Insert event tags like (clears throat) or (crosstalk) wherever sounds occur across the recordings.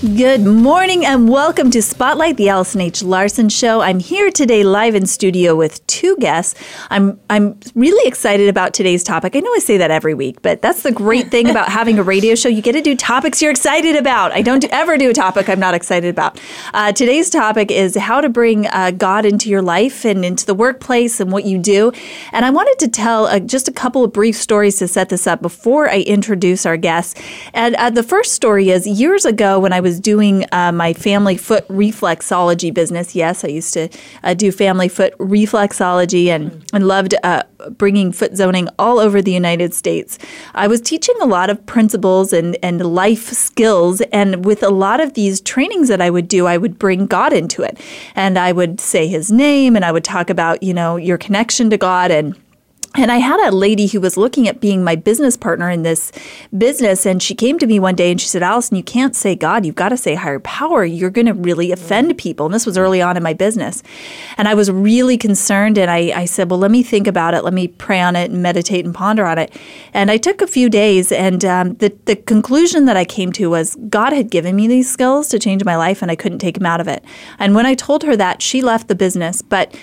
Good morning and welcome to Spotlight, the Allison H. Larson Show. I'm here today live in studio with two guests. I'm I'm really excited about today's topic. I know I say that every week, but that's the great thing about (laughs) having a radio show. You get to do topics you're excited about. I don't ever do a topic I'm not excited about. Uh, today's topic is how to bring uh, God into your life and into the workplace and what you do. And I wanted to tell uh, just a couple of brief stories to set this up before I introduce our guests. And uh, the first story is years ago when I was was doing uh, my family foot reflexology business. Yes, I used to uh, do family foot reflexology and, and loved uh, bringing foot zoning all over the United States. I was teaching a lot of principles and, and life skills. And with a lot of these trainings that I would do, I would bring God into it. And I would say his name and I would talk about, you know, your connection to God and and I had a lady who was looking at being my business partner in this business. And she came to me one day and she said, Allison, you can't say God. You've got to say higher power. You're going to really offend people. And this was early on in my business. And I was really concerned. And I, I said, well, let me think about it. Let me pray on it and meditate and ponder on it. And I took a few days. And um, the, the conclusion that I came to was God had given me these skills to change my life and I couldn't take them out of it. And when I told her that, she left the business. But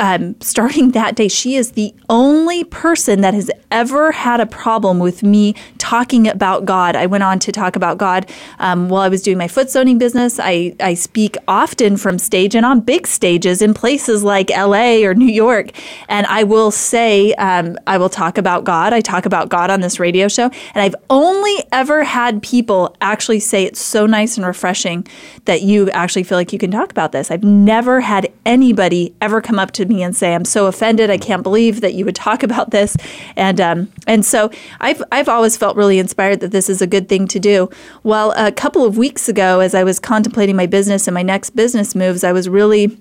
um, starting that day, she is the only person that has ever had a problem with me talking about God. I went on to talk about God um, while I was doing my foot zoning business. I, I speak often from stage and on big stages in places like LA or New York. And I will say, um, I will talk about God. I talk about God on this radio show. And I've only ever had people actually say it's so nice and refreshing that you actually feel like you can talk about this. I've never had anybody ever come up to me and say, "I'm so offended. I can't believe that you would talk about this." And um, and so I've I've always felt really inspired that this is a good thing to do. Well, a couple of weeks ago, as I was contemplating my business and my next business moves, I was really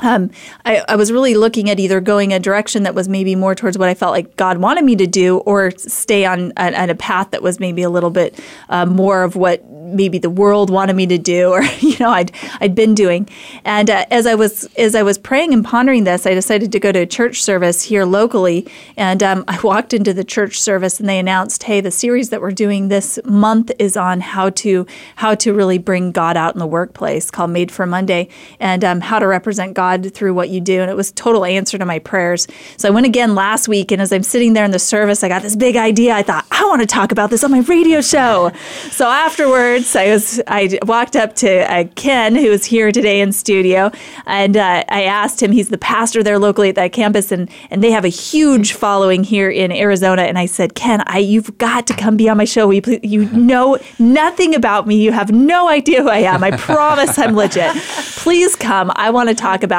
um, I, I, was really looking at either going a direction that was maybe more towards what I felt like God wanted me to do, or stay on, on, a path that was maybe a little bit uh, more of what maybe the world wanted me to do or (laughs) you know I'd I'd been doing. And uh, as I was as I was praying and pondering this I decided to go to a church service here locally. And um, I walked into the church service and they announced hey the series that we're doing this month is on how to how to really bring God out in the workplace called Made for Monday. And um, how to represent God through what you do and it was total answer to my prayers so I went again last week and as I'm sitting there in the service I got this big idea I thought I want to talk about this on my radio show so afterwards I was I walked up to uh, Ken, who is here today in studio, and uh, I asked him. He's the pastor there locally at that campus, and and they have a huge following here in Arizona. And I said, Ken, I you've got to come be on my show. You, you know nothing about me. You have no idea who I am. I (laughs) promise I'm legit. Please come. I want to talk about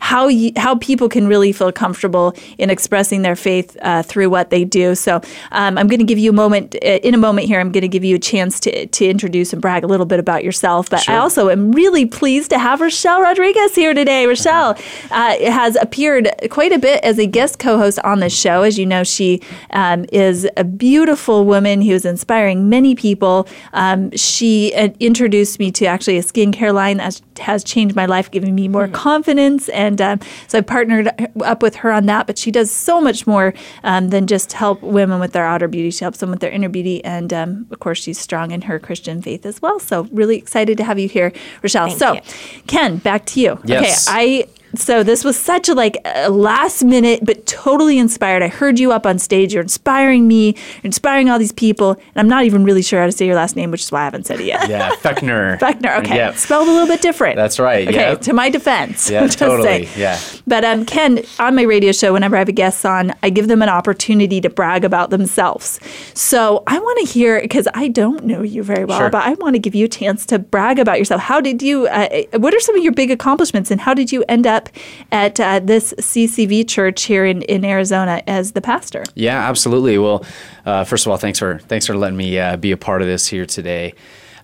how you, how people can really feel comfortable in expressing their faith uh, through what they do. So um, I'm going to give you a moment uh, in a moment here. I'm going to give you a chance to to introduce and brag a little bit about yourself. But sure. I also am really pleased to have Rochelle Rodriguez here today. Rochelle uh, has appeared quite a bit as a guest co-host on this show. As you know, she um, is a beautiful woman who is inspiring many people. Um, she uh, introduced me to actually a skincare line that has changed my life, giving me more mm. confidence and and um, so I partnered up with her on that. But she does so much more um, than just help women with their outer beauty. She helps them with their inner beauty, and um, of course, she's strong in her Christian faith as well. So really excited to have you here, Rochelle. Thank so, you. Ken, back to you. Yes. Okay, I so this was such a like a last minute but totally inspired. I heard you up on stage. You're inspiring me you're inspiring all these people and i'm not even really sure how to say your last name which is why i haven't said it yet. Yeah (laughs) fechner. Fechner okay. Yep. spelled a little bit different. That's right okay yep. to my defense. Yeah (laughs) totally say. yeah. But um, ken on my radio show whenever i have a guest on i give them an opportunity to brag about themselves. So i want to hear because i don't know you very well sure. but i want to give you a chance to brag about yourself. How did you uh, what are some of your big accomplishments and how did you end up at uh, this CCV church here in, in Arizona as the pastor. Yeah, absolutely. Well, uh, first of all, thanks for thanks for letting me uh, be a part of this here today.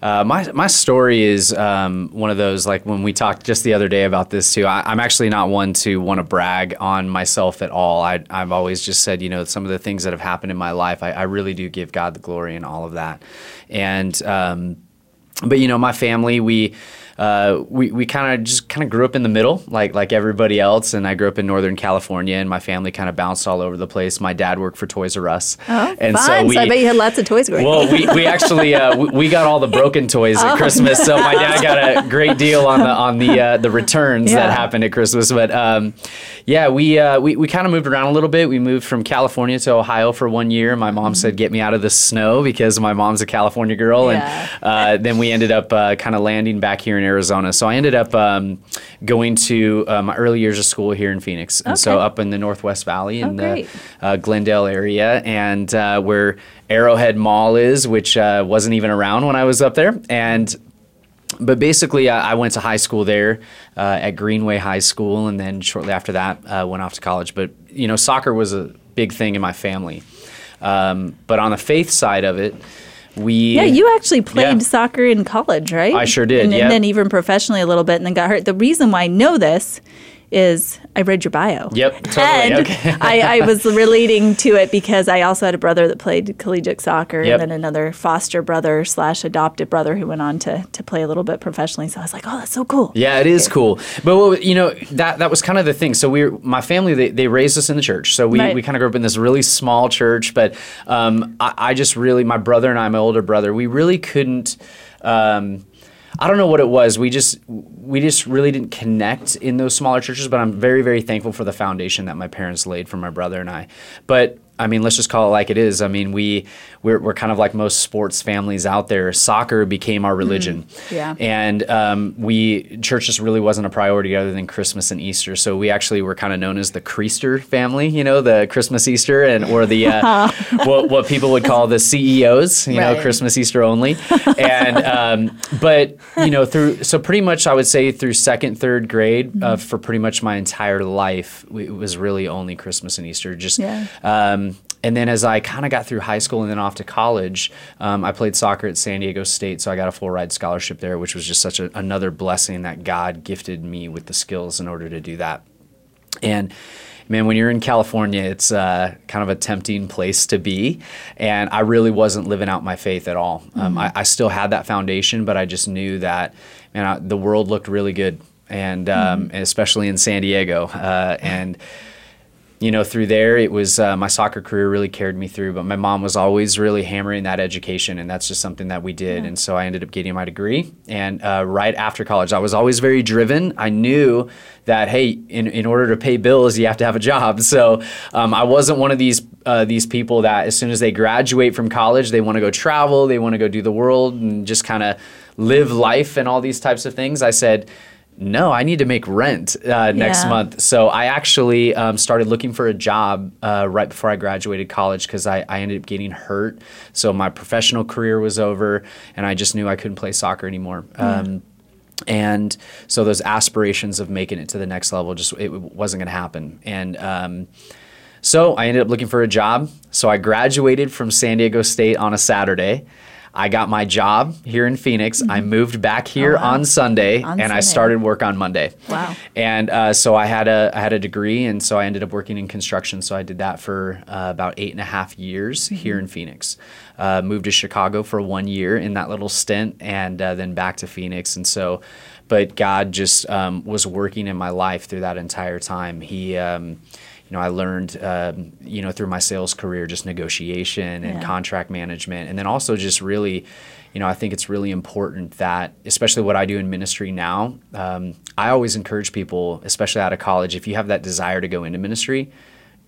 Uh, my my story is um, one of those like when we talked just the other day about this too. I, am actually not one to want to brag on myself at all. I, have always just said, you know, some of the things that have happened in my life, I, I really do give God the glory and all of that. And um, but you know, my family, we uh, we, we kind of just kind of grew up in the middle, like like everybody else. And I grew up in Northern California, and my family kind of bounced all over the place. My dad worked for Toys R Us, oh, and fun. so, we, so I bet you had lots of toys growing Well, we, we (laughs) actually uh, we, we, got all the broken toys at oh, Christmas, no. so my dad got a great deal on the on the uh, the returns yeah. that happened at Christmas. But um, yeah, we uh, we we kind of moved around a little bit. We moved from California to Ohio for one year. My mom mm-hmm. said, "Get me out of the snow," because my mom's a California girl, yeah. and uh, then we ended up uh, kind of landing back here in Arizona. So I ended up um, going to uh, my early years of school here in Phoenix, and okay. so up in the Northwest Valley in oh, the uh, Glendale area, and uh, where Arrowhead Mall is, which wasn't even around when I was up there, and but basically, uh, I went to high school there uh, at Greenway High School, and then shortly after that, uh, went off to college. But you know, soccer was a big thing in my family. Um, but on the faith side of it, we yeah, you actually played yeah. soccer in college, right? I sure did, and, yep. and then even professionally a little bit, and then got hurt. The reason why I know this is I read your bio. Yep, (laughs) totally. And okay. (laughs) I, I, was relating to it because I also had a brother that played collegiate soccer yep. and then another foster brother slash adopted brother who went on to, to play a little bit professionally. So I was like, oh, that's so cool. Yeah, it is cool. But, well, you know, that that was kind of the thing. So we were, my family, they, they raised us in the church. So we, right. we kind of grew up in this really small church. But um, I, I, just really, my brother and I, my older brother, we really couldn't. Um, I don't know what it was. We just we just really didn't connect in those smaller churches. But I'm very very thankful for the foundation that my parents laid for my brother and I. But I mean, let's just call it like it is. I mean, we we're, we're kind of like most sports families out there. Soccer became our religion, mm-hmm. yeah. And um, we church just really wasn't a priority other than Christmas and Easter. So we actually were kind of known as the Creaster family. You know, the Christmas Easter and or the uh, (laughs) what what people would call the CEOs. You right. know, Christmas Easter only. And um, but you know through so pretty much I would say through second third grade mm-hmm. uh, for pretty much my entire life it was really only Christmas and Easter. Just yeah. um, and then as I kind of got through high school and then off to college, um, I played soccer at San Diego State, so I got a full ride scholarship there, which was just such a, another blessing that God gifted me with the skills in order to do that. And man, when you're in California, it's uh, kind of a tempting place to be. And I really wasn't living out my faith at all. Um, mm-hmm. I, I, still had that foundation, but I just knew that man, I, the world looked really good, and um, mm-hmm. especially in San Diego, uh, and you know, through there, it was uh, my soccer career really carried me through. But my mom was always really hammering that education, and that's just something that we did. Yeah. And so I ended up getting my degree. And uh, right after college, I was always very driven. I knew that hey, in, in order to pay bills, you have to have a job. So um, I wasn't one of these uh, these people that as soon as they graduate from college, they want to go travel, they want to go do the world, and just kind of live life and all these types of things. I said no, I need to make rent uh, next yeah. month. So I actually um, started looking for a job uh, right before I graduated college because I, I, ended up getting hurt. So my professional career was over, and I just knew I couldn't play soccer anymore. Yeah. Um, and so those aspirations of making it to the next level just it wasn't going to happen. And um, so I ended up looking for a job. So I graduated from San Diego State on a Saturday. I got my job here in Phoenix. Mm-hmm. I moved back here oh, wow. on Sunday, on and Sunday. I started work on Monday. Wow! And uh, so I had a I had a degree, and so I ended up working in construction. So I did that for uh, about eight and a half years mm-hmm. here in Phoenix. Uh, moved to Chicago for one year in that little stint, and uh, then back to Phoenix. And so, but God just um, was working in my life through that entire time. He um, you know, I learned, um, you know, through my sales career, just negotiation and yeah. contract management, and then also just really, you know, I think it's really important that, especially what I do in ministry now, um, I always encourage people, especially out of college, if you have that desire to go into ministry,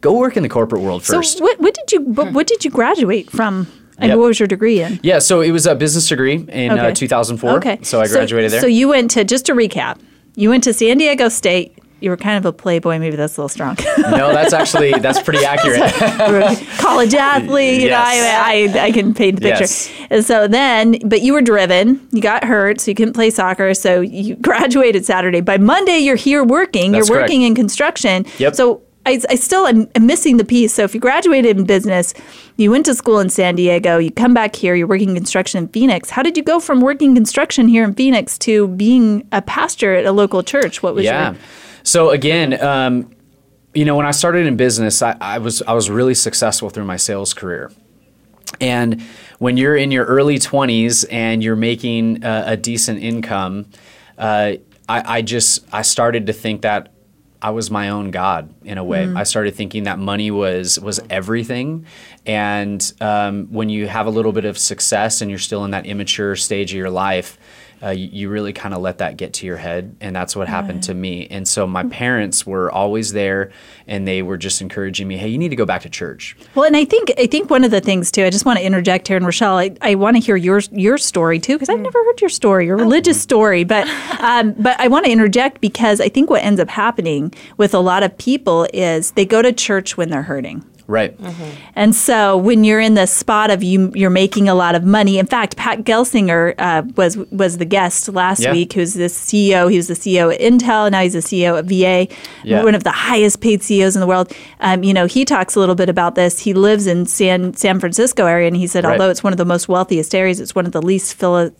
go work in the corporate world first. So, what, what did you what did you graduate from? And yep. what was your degree in? Yeah, so it was a business degree in uh, okay. uh, 2004. Okay. So I graduated so, there. So you went to, just to recap, you went to San Diego State, you were kind of a playboy. Maybe that's a little strong. (laughs) no, that's actually that's pretty (laughs) accurate. (laughs) College athlete, you yes. know, I, I, I can paint the picture. Yes. And so then, but you were driven. You got hurt, so you couldn't play soccer. So you graduated Saturday. By Monday, you're here working. That's you're working correct. in construction. Yep. So I, I still am, am missing the piece. So if you graduated in business, you went to school in San Diego, you come back here, you're working construction in Phoenix. How did you go from working construction here in Phoenix to being a pastor at a local church? What was yeah. your So again, um, you know, when I started in business, I, I was I was really successful through my sales career. And when you're in your early 20s and you're making uh, a decent income, uh, I, I just I started to think that I was my own god in a way. I started thinking that money was was everything, and um, when you have a little bit of success and you're still in that immature stage of your life, uh, you, you really kind of let that get to your head, and that's what happened to me. And so my parents were always there, and they were just encouraging me, "Hey, you need to go back to church." Well, and I think I think one of the things too. I just want to interject here, and Rochelle, I, I want to hear your your story too because I've never heard your story, your religious story. But (laughs) um, but I want to interject because I think what ends up happening with a lot of people is they go to church when they're hurting. Right. And so when you're in the spot of you, you're making a lot of money. In fact, Pat Gelsinger uh, was was the guest last Yeah. week. Who's the CEO? He was the CEO at Intel. Now he's the CEO at VA. Yeah. One of the highest paid CEOs in the world. Um, you know, he talks a little bit about this. He lives in San San Francisco area, and he said Right. although it's one of the most wealthiest areas, it's one of the least philo,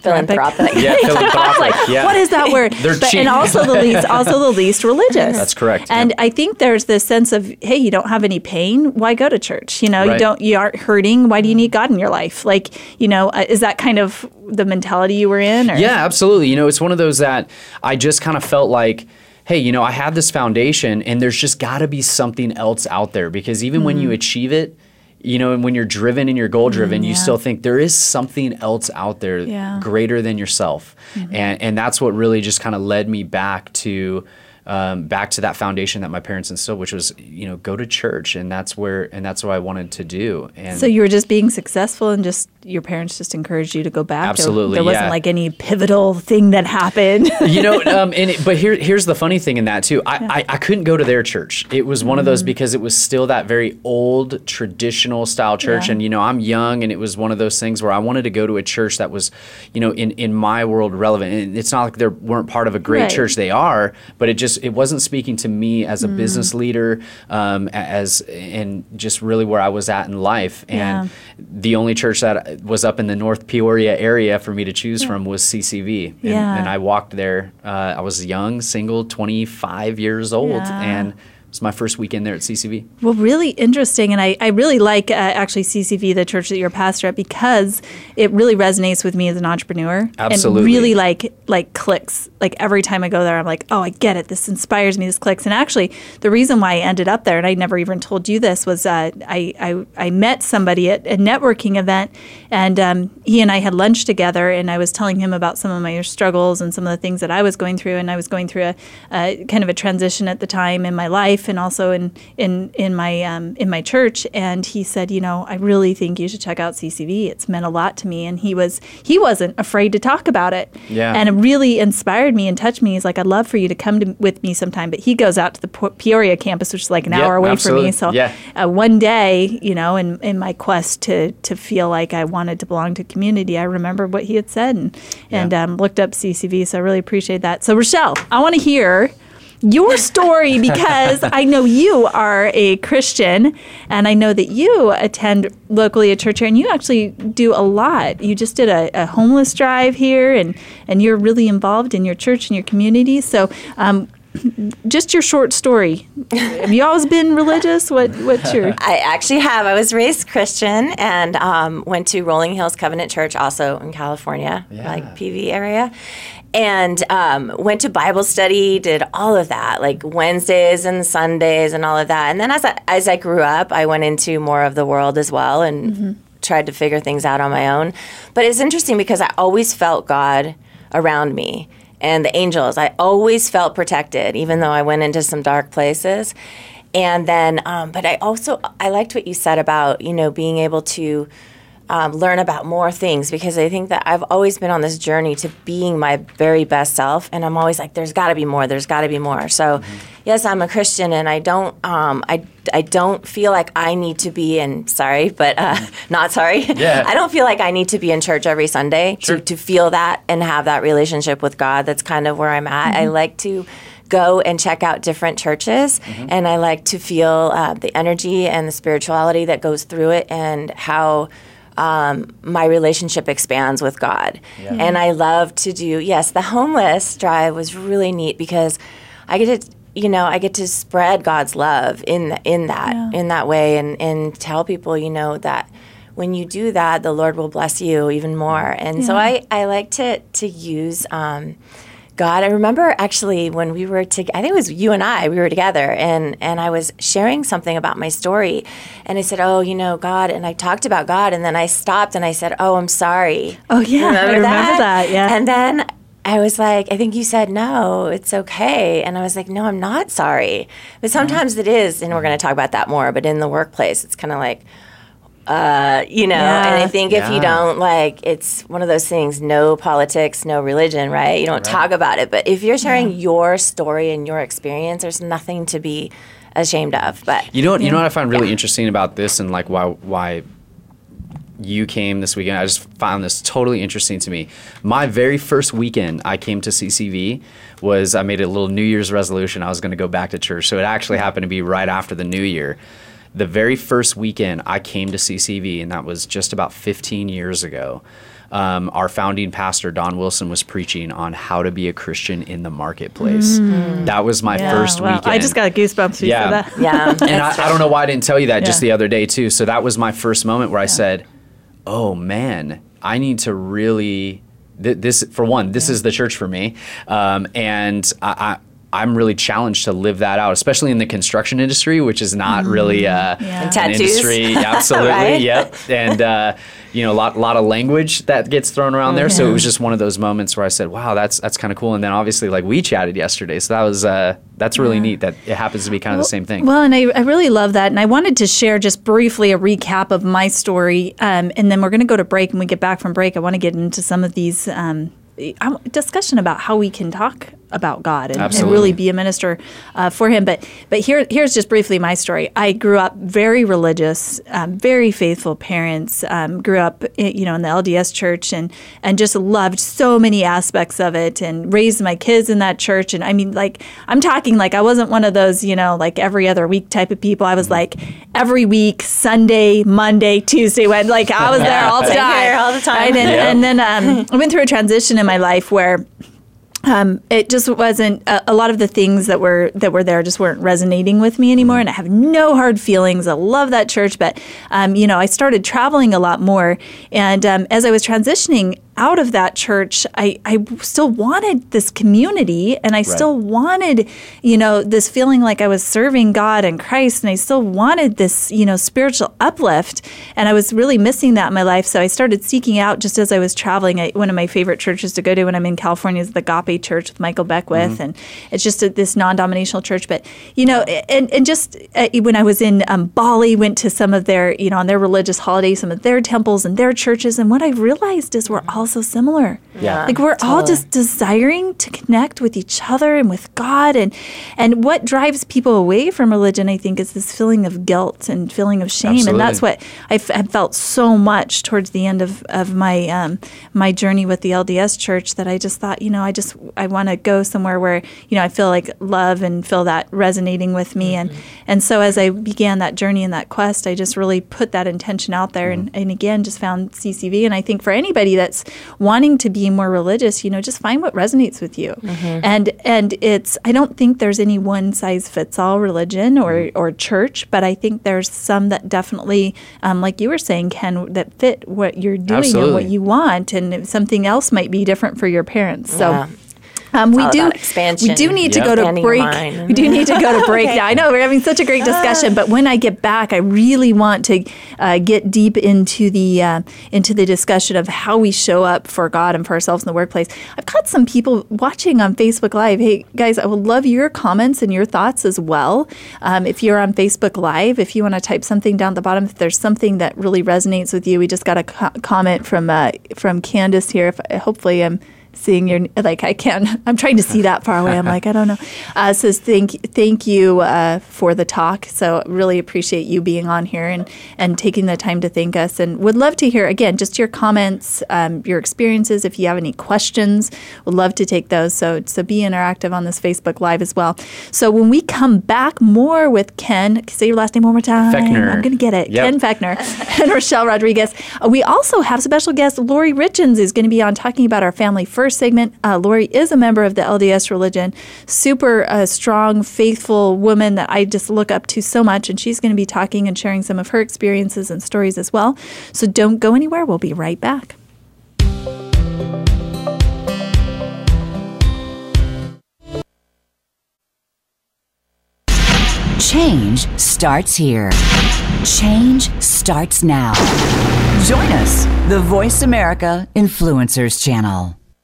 Philanthropic. (laughs) Yeah, philanthropic. like, (laughs) yeah. what is that word? They're But- cheap. and also the (laughs) least, also the least religious. That's correct, And yep. I think there's this sense of, hey, you don't have any pain, why go to church? You know, you don't, you aren't hurting. Why do you need God in your life? Like, you know, uh, is that kind of the mentality you were in? Or? Yeah, absolutely. You know, it's one of those that I just kind of felt like, hey, you know, I have this foundation and there's just got to be something else out there because even when you achieve it, you know, and when you're driven and you're goal driven, mm, you yeah. still think there is something else out there Yeah. greater than yourself. Mm-hmm. And and that's what really just kind of led me back to um, back to that foundation that my parents instilled, which was, you know, go to church and that's where and that's what I wanted to do. And So you were just being successful and just your parents just encouraged you to go back? There- Absolutely, There, wasn't yeah. like any pivotal thing that happened. (laughs) you know, um, and it, but here, here's the funny thing in that too. I, I, I couldn't go to their church. It was one of Mm. those because it was still that very old traditional style church, Yeah. and you know, I'm young, and it was one of those things where I wanted to go to a church that was, you know, in in my world relevant. And it's not like they weren't part of a great Right. church; they are, but it just it wasn't speaking to me as a Mm. business leader, um, as and just really where I was at in life. And Yeah. the only church that was up in the North Peoria area for me to choose from was CCV. And, Yeah. and I walked there. Uh, I was young, single, 25 years old, Yeah. and was my first weekend there at CCV. Well, really interesting, and I, I really like uh, actually CCV, the church that you're a pastor at, because it really resonates with me as an entrepreneur. Absolutely. and really like like clicks. Like every time I go there, I'm like, oh, I get it. This inspires me. This clicks. And actually, the reason why I ended up there, and I never even told you this, was uh, I, I I met somebody at a networking event, and um, he and I had lunch together, and I was telling him about some of my struggles and some of the things that I was going through, and I was going through a, a kind of a transition at the time in my life, and also in in in my um, in my church. And he said, you know, I really think you should check out CCV. It's meant a lot to me, and he was he wasn't afraid to talk about it, Yeah. and it really inspired me and touched me. He's like, I'd love for you to come to, with me sometime, but he goes out to the Peoria campus, which is like an Yep, hour away absolutely. from me. So Yeah. uh, one day, you know, in, in my quest to to feel like I wanted to belong to community, I remembered what he had said and, and Yeah. um, looked up CCV. So I really appreciate that. So Rochelle, I want to hear your story (laughs) because I know you are a Christian and I know that you attend locally a church here and you actually do a lot. You just did a, a homeless drive here and, and you're really involved in your church and your community. So um, just your short story. Have you always been religious? What what's your (laughs) I actually have. I was raised Christian and um, went to Rolling Hills Covenant Church, also in California, Yeah. like PV area, and um, went to Bible study. Did all of that, like Wednesdays and Sundays and all of that. And then as I, as I grew up, I went into more of the world as well and tried to figure things out on my own. But it's interesting because I always felt God around me and the angels. I always felt protected, even though I went into some dark places. And then, um, but I also I liked what you said about you know being able to um, learn about more things because I think that I've always been on this journey to being my very best self, and I'm always like, there's got to be more, there's got to be more. So, yes, I'm a Christian, and I don't um, I I don't feel like I need to be in. Sorry, but uh, (laughs) not sorry. Yeah. (laughs) I don't feel like I need to be in church every Sunday Sure. to to feel that and have that relationship with God. That's kind of where I'm at. I like to go and check out different churches, and I like to feel uh, the energy and the spirituality that goes through it, and how um, my relationship expands with God. And I love to do, yes, the homeless drive was really neat because I get to, you know, I get to spread God's love in in that in that way, and and tell people, you know, that when you do that, the Lord will bless you even more. And so I I like to to use. Um, God, I remember actually when we were together, I think it was you and I, we were together, and, and I was sharing something about my story. And I said, Oh, you know, God. And I talked about God, and then I stopped and I said, Oh, I'm sorry. Oh, yeah, I remember that, yeah. And then I was like, I think you said, No, it's okay. And I was like, No, I'm not sorry. But sometimes it is, and we're going to talk about that more. But in the workplace, it's kind of like, uh, you know, and I Yeah. think if you don't like, it's one of those things. No politics, no religion, right? You don't talk about it. But if you're sharing your story and your experience, there's nothing to be ashamed of. But You know what? You know what I find really interesting about this, and like why why you came this weekend. I just found this totally interesting to me. My very first weekend I came to CCV was I made a little New Year's resolution. I was going to go back to church, so it actually happened to be right after the New Year. The very first weekend I came to CCV, and that was just about 15 years ago. Um, our founding pastor Don Wilson was preaching on how to be a Christian in the marketplace. That was my Yeah, first wow. weekend. I just got goosebumps when you Yeah. said that. yeah, and I, I don't know why I didn't tell you that just the other day too. So that was my first moment where I said, "Oh man, I need to really th- this for one. This is the church for me, um, and I." I I'm really challenged to live that out, especially in the construction industry, which is not really uh, Yeah. an tattoos. industry. (laughs) Absolutely, Right? yep. And uh, you know, a lot, lot of language that gets thrown around there. So it was just one of those moments where I said, "Wow, that's that's kind of cool." And then obviously, like we chatted yesterday, so that was uh, that's really neat. That it happens to be kind of the same thing. Well, and I, I really love that. And I wanted to share just briefly a recap of my story. Um, and then we're going to go to break. And we get back from break, I want to get into some of these um, discussion about how we can talk about God and, and really be a minister uh, for Him. But but here here's just briefly my story. I grew up very religious, um, very faithful parents. Um, grew up i- you know in the LDS church and and just loved so many aspects of it and raised my kids in that church. And I mean like I'm talking like I wasn't one of those you know like every other week type of people. I was like every week Sunday, Monday, Tuesday, when like I was there (laughs) all the time, all the time. Right? And, Yeah. and then um, I went through a transition in my life where um, it just wasn't a, a lot of the things that were that were there just weren't resonating with me anymore and i have no hard feelings. I love that church but um, you know i started traveling a lot more and um, as i was transitioning out of that church I, I still wanted this community and i still wanted you know this feeling like i was serving god and christ and i still wanted this you know spiritual uplift and i was really missing that in my life. So i started seeking out just as i was traveling. I, one of my favorite churches to go to when i'm in california is the agape church with michael beckwith and it's just a, this non-dominational church. But you know and, and just uh, when i was in um, bali went to some of their you know on their religious holidays some of their temples and their churches and what i realized is we're all so similar. Yeah. like we're all just desiring to connect with each other and with God and and what drives people away from religion I think is this feeling of guilt and feeling of shame and that's what I f- have felt so much towards the end of, of my um, my journey with the LDS church that I just thought you know I just I want to go somewhere where you know I feel like love and feel that resonating with me. And and so as I began that journey and that quest I just really put that intention out there and, and again just found CCV and I think for anybody that's wanting to be more religious you know just find what resonates with you. And and it's I don't think there's any one size fits all religion or or church but I think there's some that definitely um, like you were saying Ken that fit what you're doing and what you want and something else might be different for your parents. So Yeah. Um, we do. about expansion. We do need Yep. to go to Expanding break. We do need to go to (laughs) break now. I know we're having such a great discussion, but when I get back, I really want to uh, get deep into the uh, into the discussion of how we show up for God and for ourselves in the workplace. I've got some people watching on Facebook Live. Hey guys, I would love your comments and your thoughts as well. Um, if you're on Facebook Live, if you want to type something down at the bottom, if there's something that really resonates with you, we just got a co- comment from uh, from Candace here. If hopefully I'm seeing your like I can't (laughs) I'm trying to see that far away. I'm like I don't know. Uh, says thank thank you uh, for the talk. So really appreciate you being on here and and taking the time to thank us. And would love to hear again just your comments, um, your experiences. If you have any questions, would love to take those. So so be interactive on this Facebook Live as well. So when we come back, more with Ken. Say your last name one more time. Fechner. I'm gonna get it. Yep. Ken Fechner (laughs) and Rochelle Rodriguez. Uh, we also have special guest Lori Richens is going to be on talking about our family first segment. Uh, Lori is a member of the LDS religion, super uh, strong, faithful woman that I just look up to so much, and she's going to be talking and sharing some of her experiences and stories as well. So don't go anywhere. We'll be right back. Change starts here. Change starts now. Join us, the Voice America Influencers Channel.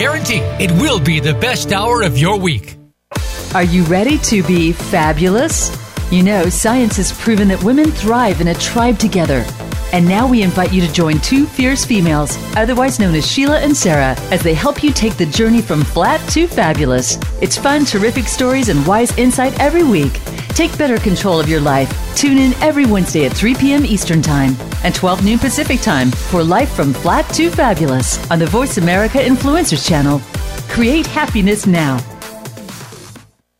guarantee it will be the best hour of your week. Are you ready to be fabulous? You know, science has proven that women thrive in a tribe together. And now we invite you to join two fierce females, otherwise known as Sheila and Sarah, as they help you take the journey from flat to fabulous. It's fun, terrific stories, and wise insight every week. Take better control of your life. Tune in every Wednesday at 3 p.m. Eastern Time and 12 noon Pacific Time for Life from Flat to Fabulous on the Voice America Influencers Channel. Create happiness now.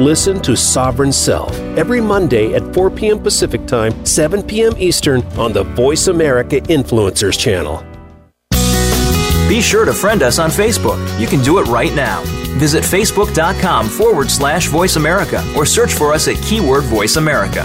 Listen to Sovereign Self every Monday at 4 p.m. Pacific Time, 7 p.m. Eastern on the Voice America Influencers channel. Be sure to friend us on Facebook. You can do it right now. Visit facebook.com forward slash voice America or search for us at keyword voice America.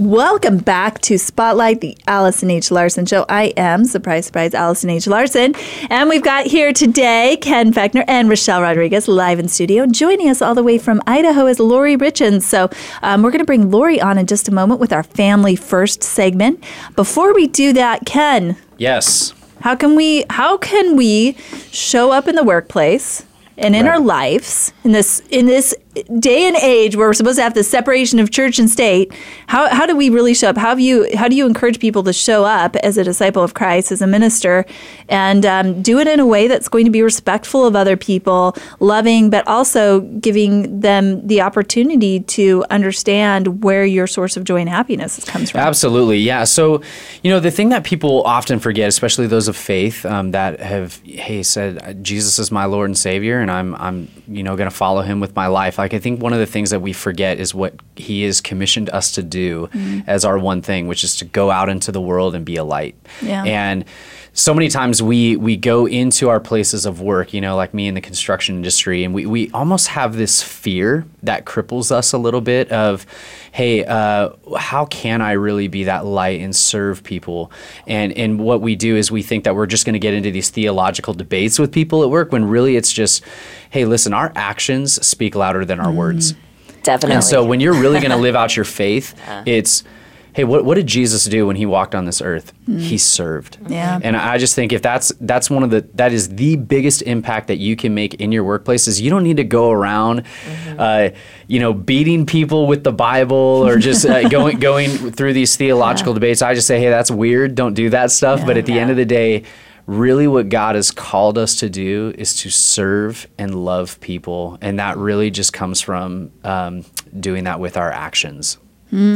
Welcome back to Spotlight, the Allison H. Larson Show. I am, surprise, surprise, Allison H. Larson. And we've got here today Ken Fechner and Rochelle Rodriguez live in studio. Joining us all the way from Idaho is Lori Richens. So um, we're going to bring Lori on in just a moment with our Family First segment. Before we do that, Ken, Yes. how can we how can we show up in the workplace and in Right. our lives in this in this day and age where we're supposed to have the separation of church and state how, how do we really show up how do you how do you encourage people to show up as a disciple of christ as a minister and um, do it in a way that's going to be respectful of other people loving but also giving them the opportunity to understand where your source of joy and happiness comes from Absolutely, yeah. So, you know, the thing that people often forget, especially those of faith um, that have, hey, said Jesus is my Lord and Savior, and I'm, I'm, you know, going to follow Him with my life. Like, I think one of the things that we forget is what He has commissioned us to do mm-hmm. as our one thing, which is to go out into the world and be a light. Yeah. And so many times we we go into our places of work, you know, like me in the construction industry, and we, we almost have this fear that cripples us a little bit of, hey, uh, how can I really be that light and serve people? And and what we do is we think that we're just going to get into these theological debates with people at work when really it's just, hey, listen, our actions speak louder than our words. Definitely. And so when you're really going to live out your faith, (laughs) it's hey, what, what did Jesus do when he walked on this earth? He served. Yeah. And I just think if that's that's one of the that is the biggest impact that you can make in your workplace is you don't need to go around, uh, you know, beating people with the Bible or just uh, (laughs) going going through these theological debates. I just say, hey, that's weird. Don't do that stuff. But at the end of the day. Really, what God has called us to do is to serve and love people, and that really just comes from um, doing that with our actions.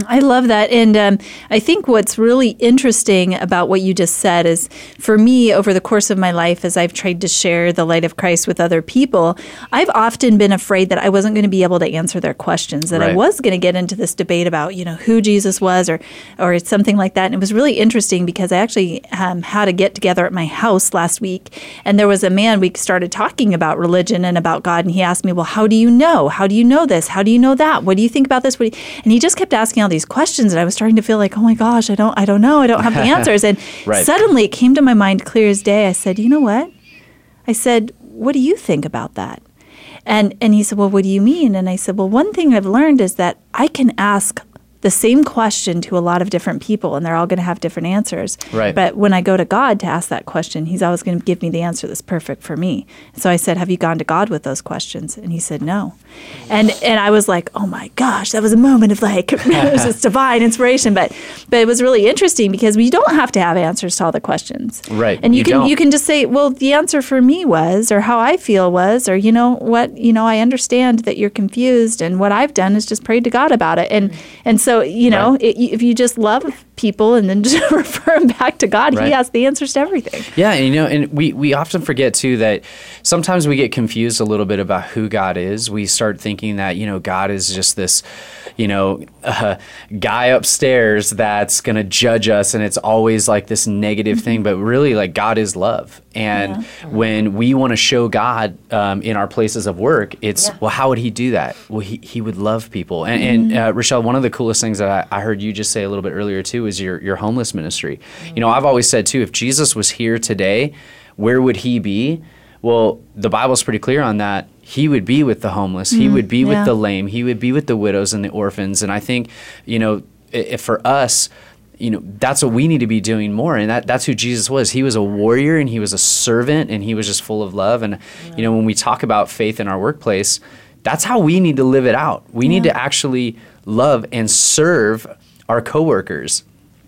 I love that. And um, I think what's really interesting about what you just said is for me, over the course of my life, as I've tried to share the light of Christ with other people, I've often been afraid that I wasn't going to be able to answer their questions, that I was going to get into this debate about, you know, who Jesus was or, or something like that. And it was really interesting because I actually um, had a get together at my house last week. And there was a man, we started talking about religion and about God. And he asked me, Well, how do you know? How do you know this? How do you know that? What do you think about this? What do you-" And he just kept asking all these questions. And I was starting to feel like, Oh my gosh, I don't, I don't know. I don't have the (laughs) answers. And Right. suddenly it came to my mind clear as day. I said, You know what? I said, What do you think about that? And and he said, Well, what do you mean? And I said, Well, one thing I've learned is that I can ask the same question to a lot of different people and they're all going to have different answers. Right. But when I go to God to ask that question, he's always going to give me the answer that's perfect for me. So I said, "Have you gone to God with those questions?" And he said, "No." And and I was like, "Oh my gosh, that was a moment of like (laughs) it was just (laughs) divine inspiration." But but it was really interesting because we don't have to have answers to all the questions. Right. And you, You can don't. you can just say, "Well, the answer for me was or how I feel was or you know what, you know, I understand that you're confused and what I've done is just prayed to God about it." And and so, you know, Right. it, if you just love people and then (laughs) just refer them back to God, Right. he has the answers to everything. Yeah, and you know, and we we often forget too that sometimes we get confused a little bit about who God is. We start thinking that you know God is just this, you know, (laughs) uh, guy upstairs that's going to judge us, and it's always like this negative thing. But really, like God is love, and when we want to show God um, in our places of work, it's well, how would He do that? Well, He He would love people, and, and uh, Rochelle, one of the coolest things that I, I heard you just say a little bit earlier too is your your homeless ministry. You know, mm. I've always said too, if Jesus was here today, where would He be? Well, the Bible's pretty clear on that. He would be with the homeless. he mm, would be yeah. with the lame. He would be with the widows and the orphans. And I think, you know, if for us, you know, that's what we need to be doing more. And that, that's who Jesus was. He was a warrior and he was a servant and he was just full of love. And, you know, when we talk about faith in our workplace, that's how we need to live it out. We need to actually love and serve our coworkers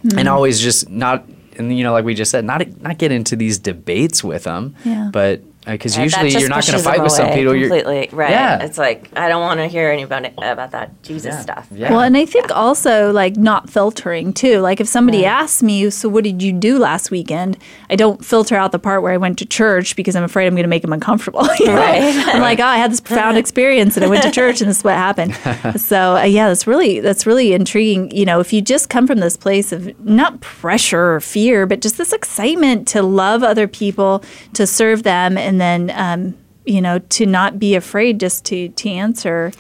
Mm-hmm. and always just not, and you know, like we just said, not not get into these debates with them, Yeah. but because Yeah, usually you're not going to fight with some away people. You're completely right. Yeah. It's like I don't want to hear anybody about that Jesus Yeah. stuff. Yeah. Well, and I think also like not filtering too. Like if somebody asks me, "So what did you do last weekend?" I don't filter out the part where I went to church because I'm afraid I'm going to make them uncomfortable. (laughs) you? Right. I'm like, "Oh, I had this profound experience and I went to church and this is what happened." (laughs) so uh, yeah, that's really that's really intriguing. You know, if you just come from this place of not pressure or fear, but just this excitement to love other people, to serve them, and then um, you know to not be afraid just to to answer.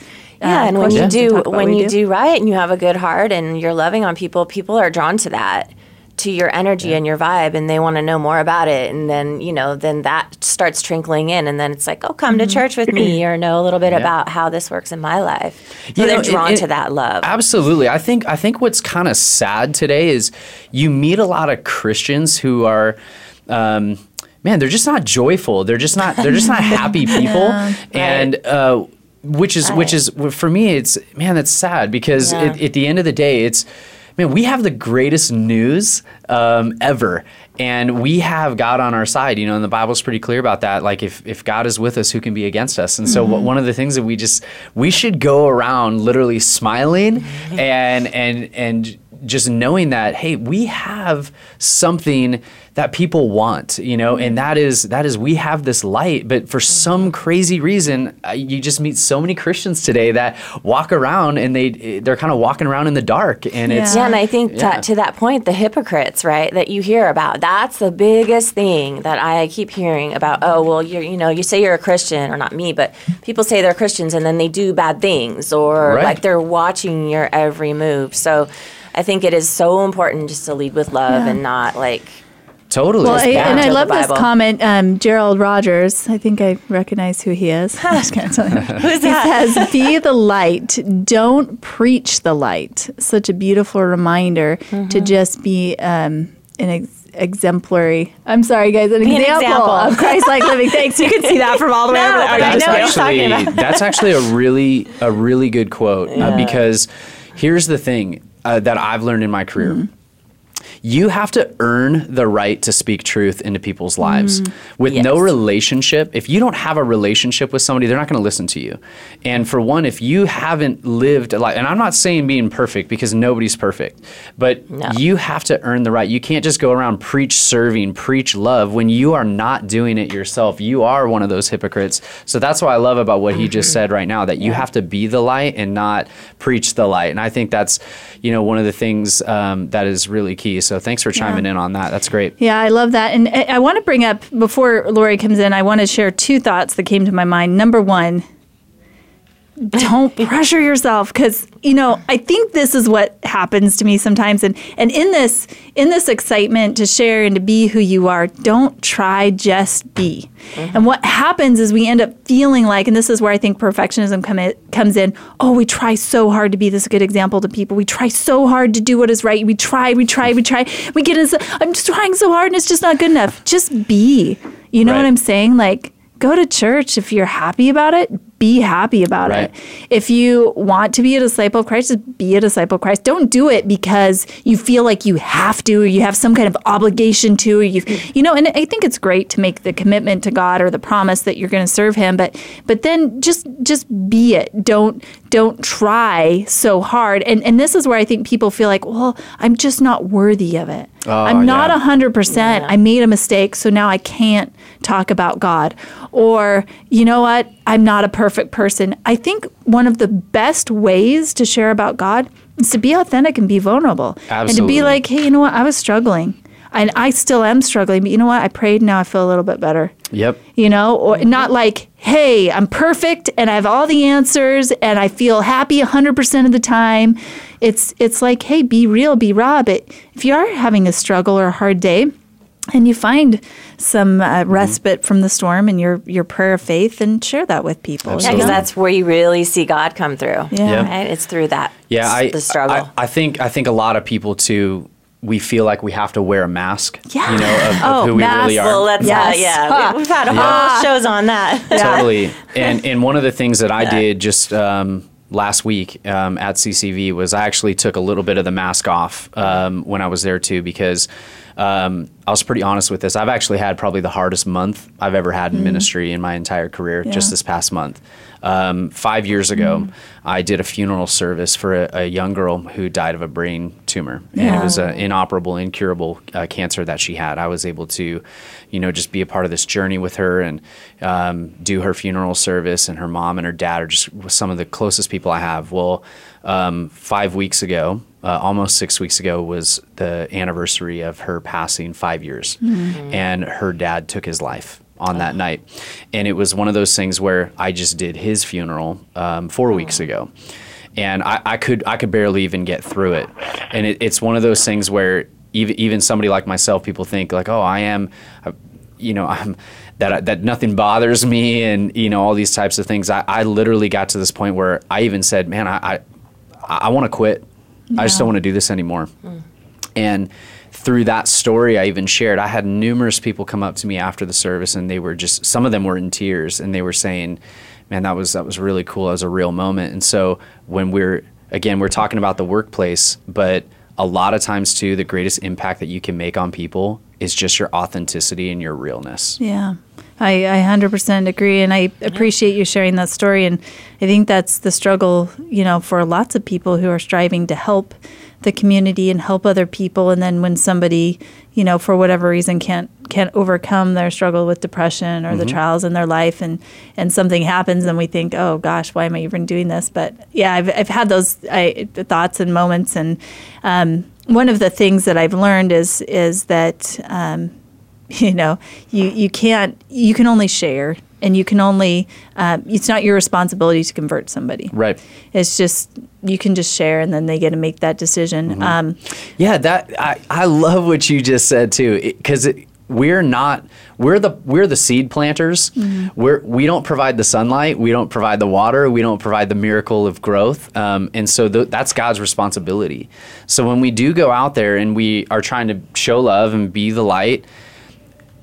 uh, Yeah, and when you do when you do right and you have a good heart and you're loving on people, people are drawn to that, to your energy and your vibe, and they want to know more about it. And then you know, then that starts trickling in, and then it's like, oh, come to church with me, or know a little bit about how this works in my life. So You they're know, it- drawn it- to that love. Absolutely. I think I think what's kind of sad today is you meet a lot of Christians who are um, man, they're just not joyful.Ey're just not they're just not (laughs) happy people. And uh, which is which is for me it's man that's sad because Yeah. at, at the end of the day it's man we have the greatest news um, ever and we have god on our side you know and the bible's pretty clear about that like if, if god is with us who can be against us and so Mm-hmm. one of the things that we just we should go around literally smiling Mm-hmm. and and and just knowing that hey we have something that people want you know and that is that is we have this light but for some crazy reason uh, you just meet so many christians today that walk around and they they're kind of walking around in the dark and it's Yeah, and I think Yeah. to, to that point, the hypocrites, right, that you hear about, that's the biggest thing that I keep hearing about. Oh, well, you're, you know, you say you're a Christian, or not me, but people say they're Christians and then they do bad things, or Right. like they're watching your every move. So I think it is so important just to lead with love and not like Totally. Well, I, and I love this comment. Um, Gerald Rogers, I think I recognize who he is. (laughs) I'm just gonna tell you. Who's He says, "Be the light. Don't preach the light." Such a beautiful reminder Mm-hmm. to just be um, an ex- exemplary. I'm sorry, guys, an, Be an example, example. of Christ-like living. (laughs) Thanks. You can see that from all the way No, over there. but I that's know what he's talking actually about. (laughs) that's actually a really a really good quote uh, because here's the thing uh, that I've learned in my career. Mm-hmm. You have to earn the right to speak truth into people's lives. With no relationship, if you don't have a relationship with somebody, they're not going to listen to you. And for one, if you haven't lived a life, and I'm not saying being perfect because nobody's perfect, but No. you have to earn the right. You can't just go around preach serving, preach love when you are not doing it yourself. You are one of those hypocrites. So that's what I love about what he just said right now that you have to be the light and not preach the light. And I think that's, you know, one of the things um, that is really key. So thanks for chiming in on that. That's great. Yeah, I love that. And I, I want to bring up, before Lori comes in, I want to share two thoughts that came to my mind. Number one, don't (laughs) pressure yourself because you know i think this is what happens to me sometimes and and in this in this excitement to share and to be who you are don't try just be. Mm-hmm. And what happens is we end up feeling like and this is where i think perfectionism come in, comes in oh we try so hard to be this good example to people. We try so hard to do what is right. We try we try we try. We get in i'm just trying so hard and it's just not good enough. Just be. You know Right. what i'm saying? Like go to church if you're happy about it be happy about Right. it if you want to be a disciple of christ just be a disciple of christ don't do it because you feel like you have to or you have some kind of obligation to or you you know and i think it's great to make the commitment to god or the promise that you're going to serve him but but then just just be it don't don't try so hard and and this is where i think people feel like well i'm just not worthy of it ah, i'm not yeah. a hundred percent. I made a mistake, so now I can't talk about God. Or you know what? I'm not a perfect person. I think one of the best ways to share about God is to be authentic and be vulnerable, and to be like, hey, you know what? I was struggling, and I still am struggling. But you know what? I prayed. Now I feel a little bit better Yep. you know, or not like, hey, I'm perfect and I have all the answers and I feel happy 100% of the time. It's it's like, hey, be real, be raw. But if you are having a struggle or a hard day, and you find some uh, respite from the storm and your your prayer of faith, and share that with people. Yeah, because that's where you really see God come through. Yeah. Right? It's through that. Yeah, I, the struggle. I, I think I think a lot of people too. We feel like we have to wear a mask. Yeah. You know, of, of Oh, who we mask. really are. well, let's Yes. uh, yeah. Ha. We, we've had whole Yeah. shows on that. (laughs) totally. And and one of the things that I did just um, last week um, at CCV was I actually took a little bit of the mask off um, when I was there too because um, I was pretty honest with this. I've actually had probably the hardest month I've ever had in ministry in my entire career. Just this past month. Um, five years ago, I did a funeral service for a, a young girl who died of a brain tumor, and Yeah. it was an inoperable, incurable uh, cancer that she had. I was able to, you know, just be a part of this journey with her and um, do her funeral service. And her mom and her dad are just some of the closest people I have. Well, um, five weeks ago, uh, almost six weeks ago, was the anniversary of her passing five years, and her dad took his life on that night. And it was one of those things where I just did his funeral um, four weeks ago. And I, I could I could barely even get through it. And it, it's one of those things where even even somebody like myself, people think like, oh, I am, you know, I'm that that nothing bothers me, and you know all these types of things. I, I literally got to this point where I even said, man, I I, I want to quit. I just don't want to do this anymore. And through that story, I even shared, I had numerous people come up to me after the service and they were just, some of them were in tears and they were saying, man, that was, that was really cool. That was a real moment. And so when we're, again, we're talking about the workplace, but a lot of times too, the greatest impact that you can make on people is just your authenticity and your realness. Yeah. I, I 100% agree. And I appreciate you sharing that story. And I think that's the struggle, you know, for lots of people who are striving to help the community and help other people. And then when somebody, you know, for whatever reason can't can't overcome their struggle with depression or the trials in their life and and something happens and we think, oh gosh, why am I even doing this? But yeah, I've, I've had those I, thoughts and moments. And um, one of the things that I've learned is is that um, (laughs) you know you you can't you can only share and you can only uh, it's not your responsibility to convert somebody. Right. It's just you can just share, and then they get to make that decision. Mm-hmm. Um, Yeah, that I, I love what you just said too, because we're not we're the we're the seed planters. We're we don't provide the sunlight, we don't provide the water, we don't provide the miracle of growth, um, and so th- that's God's responsibility. So when we do go out there and we are trying to show love and be the light,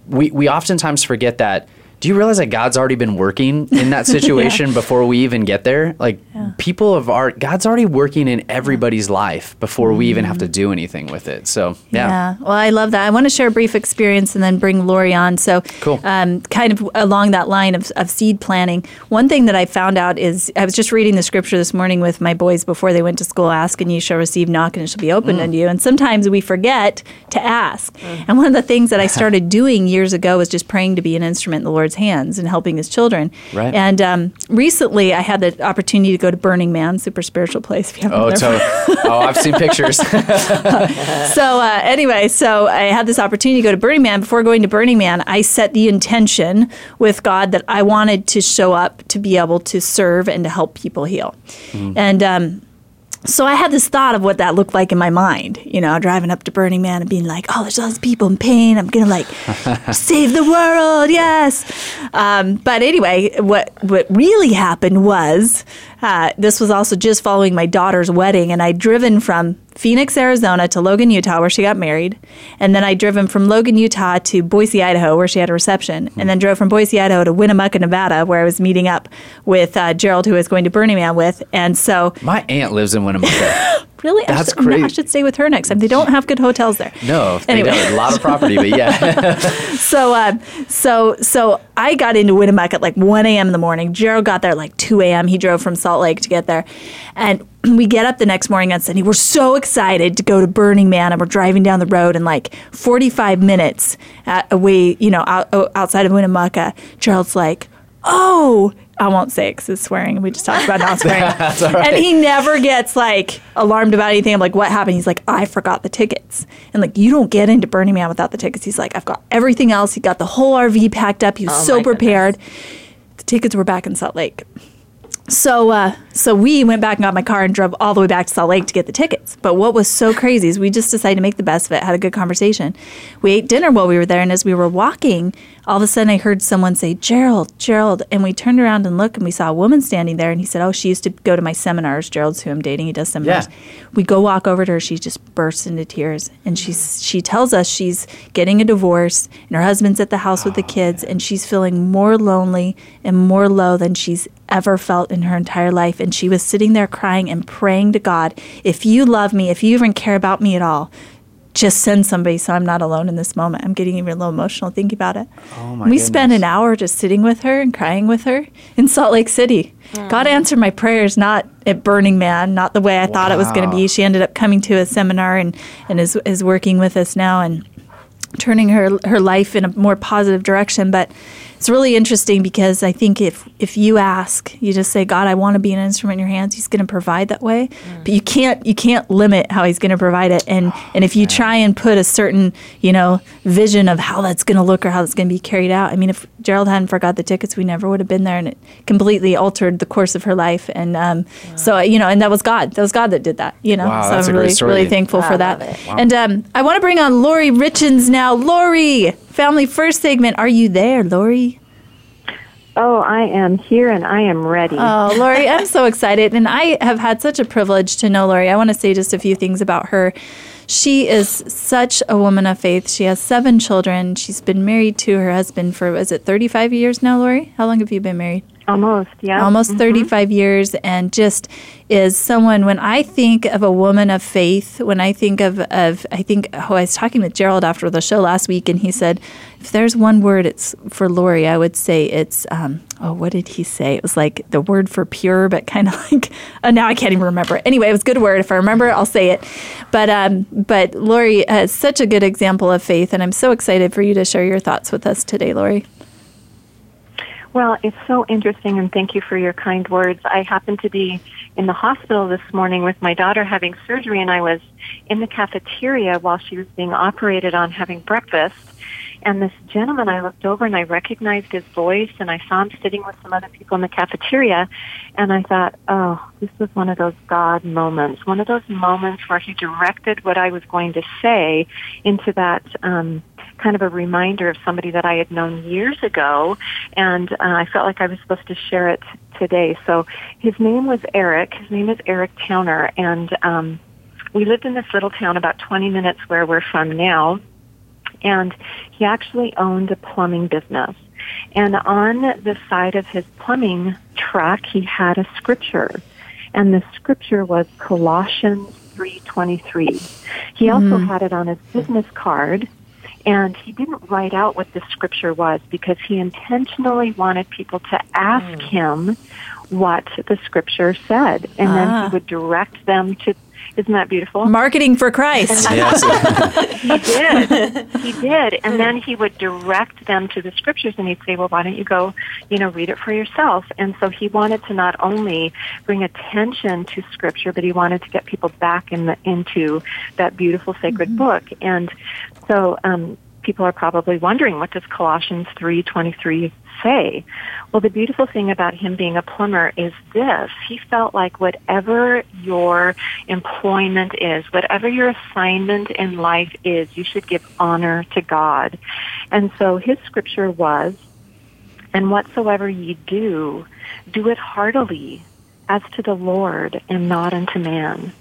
we we oftentimes forget that. Do you realize that God's already been working in that (laughs) situation before we even get there? Like people of art, God's already working in everybody's life before we even have to do anything with it. So yeah, Yeah. Well, I love that. I want to share a brief experience and then bring Lori on. So, Cool. um, kind of along that line of, of seed planting, one thing that I found out is I was just reading the scripture this morning with my boys before they went to school ask and you shall receive, knock and it shall be opened Mm. unto you. And sometimes we forget to ask. And one of the things that I (laughs) started doing years ago was just praying to be an instrument in the Lord's hands and helping his children. Right. And um, recently I had the opportunity to go to Burning Man, super spiritual place. If you haven't Oh, so, (laughs) oh, I've seen pictures. (laughs) so uh, anyway, so I had this opportunity to go to Burning Man. Before going to Burning Man, I set the intention with God that I wanted to show up to be able to serve and to help people heal. And um, so I had this thought of what that looked like in my mind, you know, driving up to Burning Man and being like, oh, there's all these people in pain. I'm going to like (laughs) save the world. Yes. Um, but anyway, what, what really happened was uh, this was also just following my daughter's wedding, and I'd driven from Phoenix, Arizona to Logan, Utah, where she got married. And then I'd driven from Logan, Utah to Boise, Idaho, where she had a reception. And then drove from Boise, Idaho to Winnemucca, Nevada, where I was meeting up with uh, Gerald, who I was going to Burning Man with. And so My aunt lives in Winnemucca. (laughs) Really? I should, no, I should stay with her next time. They don't have good hotels there. No, they Anyway. don't. A lot of property, but yeah. (laughs) So, uh, so, so I got into Winnemucca at like 1 a.m. in the morning. Gerald got there at like 2 a.m. He drove from Salt Lake to get there. And (clears throat) we get up the next morning on Sunday. We're so excited to go to Burning Man and we're driving down the road and like 45 minutes at, away, you know, out, outside of Winnemucca. Gerald's like, oh, I won't say it because it's swearing. We just talked about not (laughs) swearing. And he never gets like alarmed about anything. I'm like, what happened? He's like, I forgot the tickets. And like, you don't get into Burning Man without the tickets. He's like, I've got everything else. He got the whole RV packed up. He was so prepared. The tickets were back in Salt Lake. So, uh, so we went back and got my car and drove all the way back to Salt Lake to get the tickets. But what was so crazy is we just decided to make the best of it, had a good conversation. We ate dinner while we were there, and as we were walking, all of a sudden I heard someone say, Gerald, Gerald. And we turned around and looked, and we saw a woman standing there, and he said, Oh, she used to go to my seminars. Gerald's who I'm dating, he does seminars. Yeah. We go walk over to her, she just bursts into tears. And she's, she tells us she's getting a divorce, and her husband's at the house with the kids, and she's feeling more lonely and more low than she's ever felt in her entire life. And she was sitting there crying and praying to God, if you love me, if you even care about me at all, just send somebody so I'm not alone in this moment. I'm getting even a little emotional thinking about it. Oh my we spent an hour just sitting with her and crying with her in Salt Lake City. Hmm. God answered my prayers not at Burning Man, not the way I thought it was going to be. She ended up coming to a seminar and, and is, is working with us now and turning her her life in a more positive direction. But it's really interesting because I think if if you ask, you just say, God, I want to be an instrument in your hands. He's going to provide that way, but you can't you can't limit how He's going to provide it. And and if you try and put a certain you know vision of how that's going to look or how that's going to be carried out, I mean, if Gerald hadn't forgot the tickets, we never would have been there, and it completely altered the course of her life. And um, so you know, and that was God. That was God that did that. You know, Wow, so I'm really really thankful Wow, for that. And um, I want to bring on Lori Richens now. Lori, Family First segment. Are you there, Lori? Oh, I am here and I am ready. Oh, (laughs) Lori, I'm so excited. And I have had such a privilege to know Lori. I want to say just a few things about her. She is such a woman of faith. She has seven children. She's been married to her husband for, is it 35 years now, Lori? How long have you been married? Almost, yeah. almost 35 years and just is someone when i think of a woman of faith when i think of, of i think oh, i was talking with gerald after the show last week and he said if there's one word it's for lori i would say it's um, oh what did he say? It was like the word for pure but kind of (laughs) like uh, now i can't even remember. Anyway it was a good word. If i remember it i'll say it. But um, but lori is such a good example of faith and i'm so excited for you to share your thoughts with us today lori Well, it's so interesting, and thank you for your kind words. I happened to be in the hospital this morning with my daughter having surgery, and I was in the cafeteria while she was being operated on having breakfast. And this gentleman, I looked over and I recognized his voice, and I saw him sitting with some other people in the cafeteria. And I thought, oh, this was one of those God moments, one of those moments where he directed what I was going to say into that. Um, kind of a reminder of somebody that I had known years ago, and uh, I felt like I was supposed to share it today. So his name was Eric. His name is Eric Towner, and um, we lived in this little town about 20 minutes where we're from now, and he actually owned a plumbing business. And on the side of his plumbing truck, he had a scripture, and the scripture was Colossians 3:23. He also Mhm. had it on his business card, and he didn't write out what the scripture was because he intentionally wanted people to ask him what the scripture said, and then Ah. he would direct them to. Isn't that beautiful? Marketing for Christ. (laughs) (laughs) he did. He did. And then he would direct them to the scriptures and he'd say, well, why don't you go, you know, read it for yourself? And so he wanted to not only bring attention to scripture, but he wanted to get people back in the, into that beautiful sacred book. And so, um, people are probably wondering, what does Colossians 3.23 say? Well, the beautiful thing about him being a plumber is this. He felt like whatever your employment is, whatever your assignment in life is, you should give honor to God. And so his scripture was, and whatsoever ye do, do it heartily as to the Lord and not unto man.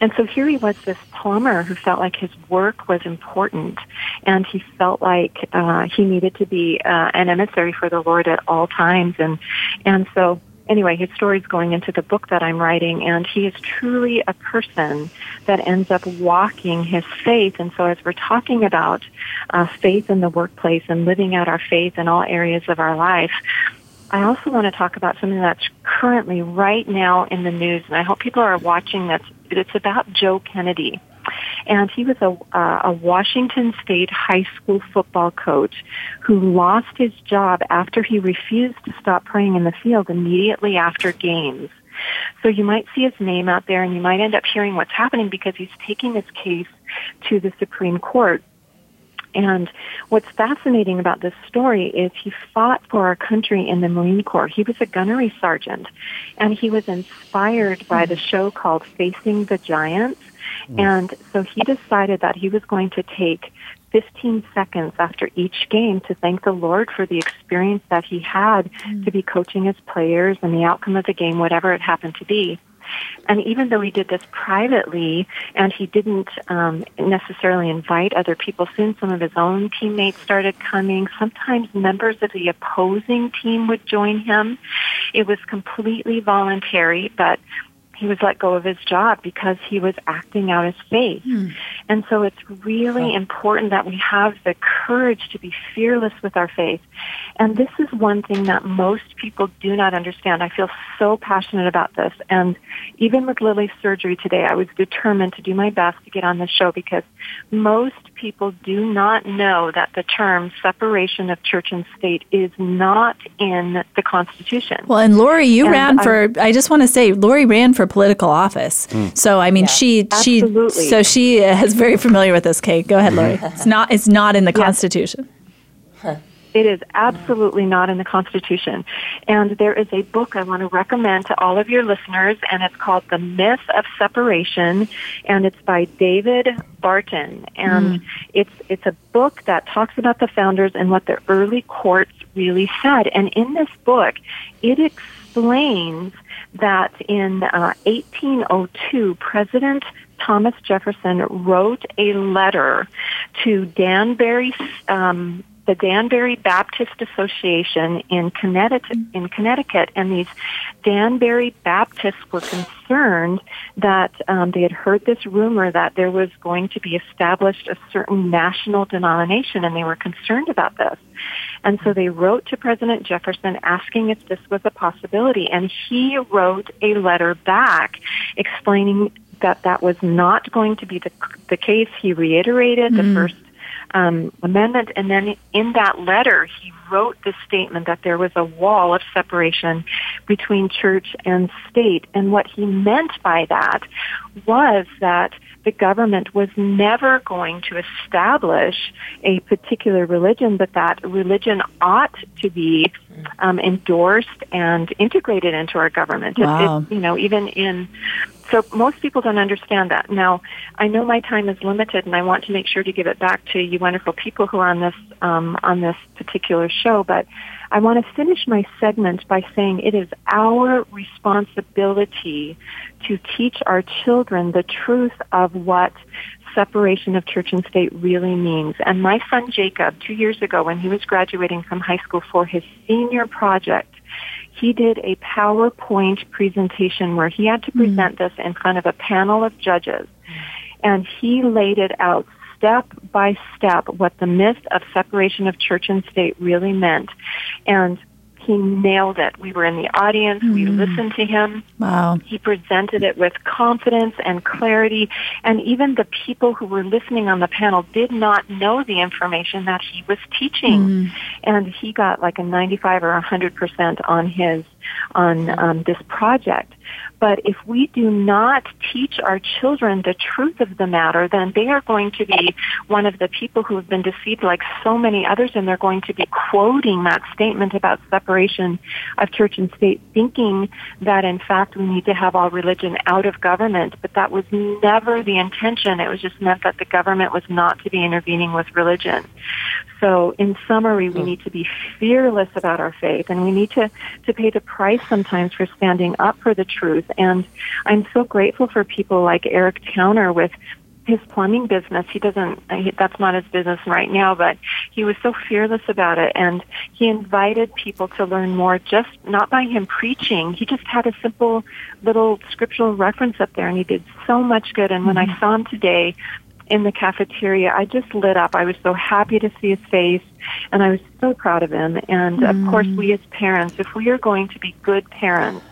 And so here he was, this plumber who felt like his work was important and he felt like uh, he needed to be uh, an emissary for the Lord at all times. And, and so anyway, his story's going into the book that I'm writing, and he is truly a person that ends up walking his faith. And so, as we're talking about uh, faith in the workplace and living out our faith in all areas of our life, I also want to talk about something that's currently right now in the news, and I hope people are watching this. It's about Joe Kennedy. And he was a, uh, a Washington State high school football coach who lost his job after he refused to stop praying in the field immediately after games. So you might see his name out there and you might end up hearing what's happening because he's taking his case to the Supreme Court. And what's fascinating about this story is he fought for our country in the Marine Corps. He was a gunnery sergeant, and he was inspired by the show called Facing the Giants. Mm. And so he decided that he was going to take 15 seconds after each game to thank the Lord for the experience that he had mm. to be coaching his players and the outcome of the game, whatever it happened to be. And even though he did this privately and he didn't um, necessarily invite other people, soon some of his own teammates started coming. Sometimes members of the opposing team would join him. It was completely voluntary, but he was let go of his job because he was acting out his hmm. faith. And so it's really important that we have the courage to be fearless with our faith. And this is one thing that most people do not understand. I feel so passionate about this. And even with Lily's surgery today, I was determined to do my best to get on the show because most people do not know that the term separation of church and state is not in the Constitution. Well, and Lori, you And ran I- for. I just want to say, Lori ran for political office. Hmm. So I mean, she she absolutely. so she is very familiar with this. Kate, go ahead, Lori. (laughs) It's not it's not in the Constitution. It is absolutely not in the Constitution. And there is a book I want to recommend to all of your listeners, and it's called The Myth of Separation, and it's by David Barton. And it's, it's a book that talks about the founders and what the early courts really said. And in this book, it explains that in uh, 1802, President Thomas Jefferson wrote a letter to Danbury, um, the Danbury Baptist Association in Connecticut, in Connecticut, and these Danbury Baptists were concerned that um, they had heard this rumor that there was going to be established a certain national denomination, and they were concerned about this. And so they wrote to President Jefferson asking if this was a possibility, and he wrote a letter back explaining that that was not going to be the, the case. He reiterated the first um, amendment. And then in that letter, he wrote the statement that there was a wall of separation between church and state. And what he meant by that was that the government was never going to establish a particular religion, but that religion ought to be um, endorsed and integrated into our government. It- it, you know, even in so most people don't understand that. Now, I know my time is limited, and I want to make sure to give it back to you wonderful people who are on this um, on this particular show. But I want to finish my segment by saying it is our responsibility to teach our children the truth of what separation of church and state really means. And my son Jacob, two years ago, when he was graduating from high school for his senior project, he did a PowerPoint presentation where he had to present hmm. this in front of a panel of judges. And he laid it out step by step what the myth of separation of church and state really meant. And he nailed it. We were in the audience. We hmm. listened to him. Wow. He presented it with confidence and clarity, and even the people who were listening on the panel did not know the information that he was teaching. Hmm. And he got like a 95 or 100% on his on um, this project. But if we do not teach our children the truth of the matter, then they are going to be one of the people who have been deceived like so many others, and they're going to be quoting that statement about separation of church and state, thinking that in fact we need to have all religion out of government. But that was never the intention. It was just meant that the government was not to be intervening with religion. So in summary, we need to be fearless about our faith and we need to, to pay the price sometimes for standing up for the truth. And I'm so grateful for people like Eric Towner with his plumbing business. He doesn't, he, that's not his business right now, but he was so fearless about it and he invited people to learn more just not by him preaching. He just had a simple little scriptural reference up there and he did so much good. And when I mm-hmm. saw him today, in the cafeteria, I just lit up. I was so happy to see his face, and I was so proud of him. And of course, mm. we as parents, if we are going to be good parents,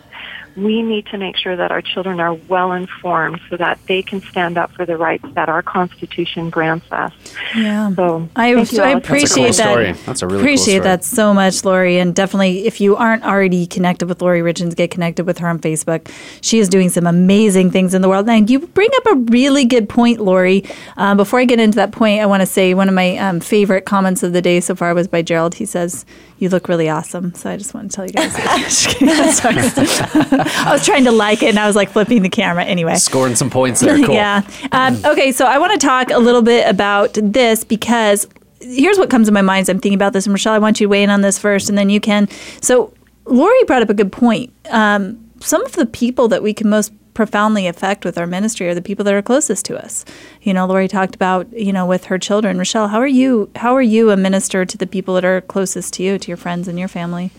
we need to make sure that our children are well informed so that they can stand up for the rights that our Constitution grants us. Yeah. So I, thank I appreciate That's a cool that. story. That's a really cool appreciate story. that so much, Lori. And definitely, if you aren't already connected with Lori Richens, get connected with her on Facebook. She is doing some amazing things in the world. And you bring up a really good point, Lori. Um, before I get into that point, I want to say one of my um, favorite comments of the day so far was by Gerald. He says, "You look really awesome." So I just want to tell you guys. (laughs) Just kidding. Sorry. I was trying to like it, and I was like flipping the camera. Anyway, Scoring some points there. Cool. yeah. Um, okay, so I want to talk a little bit about this because here's what comes to my mind as I'm thinking about this. And Michelle, I want you to weigh in on this first, and then you can. So Lori brought up a good point. Um, some of the people that we can most profoundly affect with our ministry are the people that are closest to us. You know, Lori talked about, you know, with her children. Michelle, how are you how are you a minister to the people that are closest to you, to your friends and your family?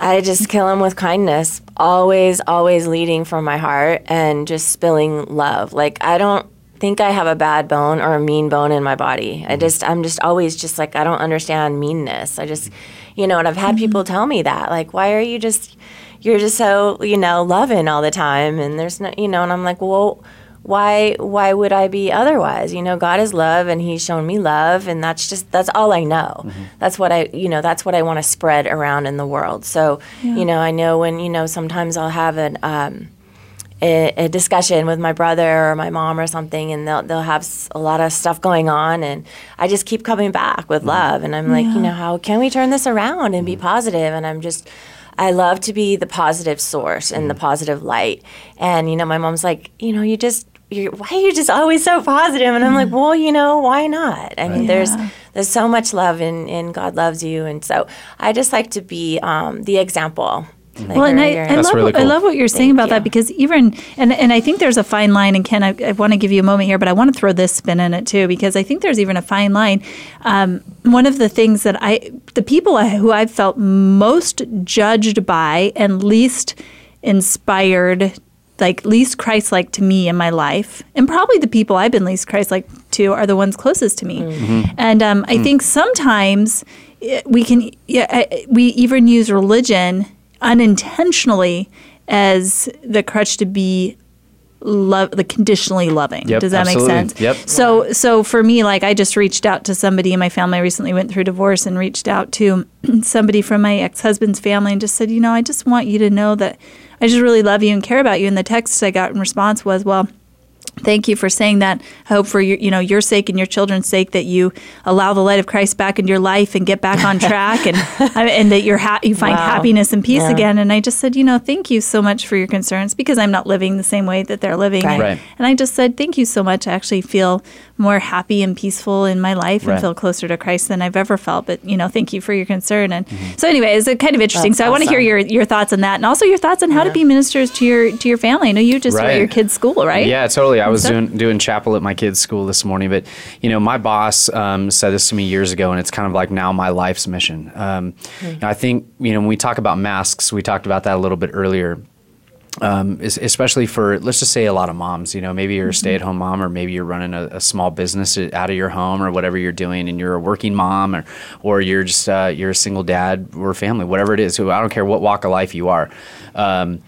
I just kill them with kindness. Always, always leading from my heart and just spilling love. Like I don't think I have a bad bone or a mean bone in my body. I mm-hmm. just I'm just always just like I don't understand meanness. I just you know, and I've had mm-hmm. people tell me that. Like, why are you just you're just so, you know, loving all the time and there's no you know, and I'm like, well why why would I be otherwise? You know, God is love and he's shown me love and that's just that's all I know. Mm-hmm. That's what I you know, that's what I want to spread around in the world. So, you know, I know when, you know, sometimes I'll have an um a, a discussion with my brother or my mom or something and they'll they'll have a lot of stuff going on and I just keep coming back with mm-hmm. love and I'm like, you know, how can we turn this around and be mm-hmm. positive? And I'm just I love to be the positive source and the positive light. And you know, my mom's like, you know, you just you're, why are you just always so positive? And I'm like, well, you know, why not? I mean, there's there's so much love and, and God loves you, and so I just like to be um, the example. Like Well, and I, I That's love really I love what you're saying Thank about that because even and and I think there's a fine line. And Ken, I, I want to give you a moment here, but I want to throw this spin in it too because I think there's even a fine line. Um, one of the things that I, the people who I've felt most judged by and least inspired. Like least Christ-like to me in my life, and probably the people I've been least Christ-like to are the ones closest to me. And um, I think sometimes eh, we can, yeah, eh, we even use religion unintentionally as the crutch to be love the conditionally loving. Yep, Does that absolutely. make sense? Yep. So so for me, like I just reached out to somebody in my family. I recently went through divorce and reached out to (clears throat) somebody from my ex husband's family and just said, you know, I just want you to know that I just really love you and care about you. And the text I got in response was, well. Thank you for saying that. I hope for your, you know, your sake and your children's sake that you allow the light of Christ back into your life and get back on track, and (laughs) and that you're ha- you find Wow. happiness and peace Yeah. again. And I just said, you know, thank you so much for your concerns because I'm not living the same way that they're living. Right. Right. And I just said, thank you so much. I actually feel more happy and peaceful in my life Right. and feel closer to Christ than I've ever felt. But you know, thank you for your concern. And mm-hmm. so, anyway, it's kind of interesting. That's so I want to hear your your thoughts on that, and also your thoughts on how to be ministers to your to your family. I know you just were at Right. your kids' school, right? Yeah, totally. I was doing doing chapel at my kids' school this morning, but you know, my boss um, said this to me years ago, and it's kind of like now my life's mission. Um, Hmm. know, I think you know when we talk about masks, we talked about that a little bit earlier. Um, especially for let's just say a lot of moms, you know, maybe you're a stay-at-home mom, or maybe you're running a, a small business out of your home, or whatever you're doing, and you're a working mom, or or you're just uh, you're a single dad or family, whatever it is. I don't care what walk of life you are. Um,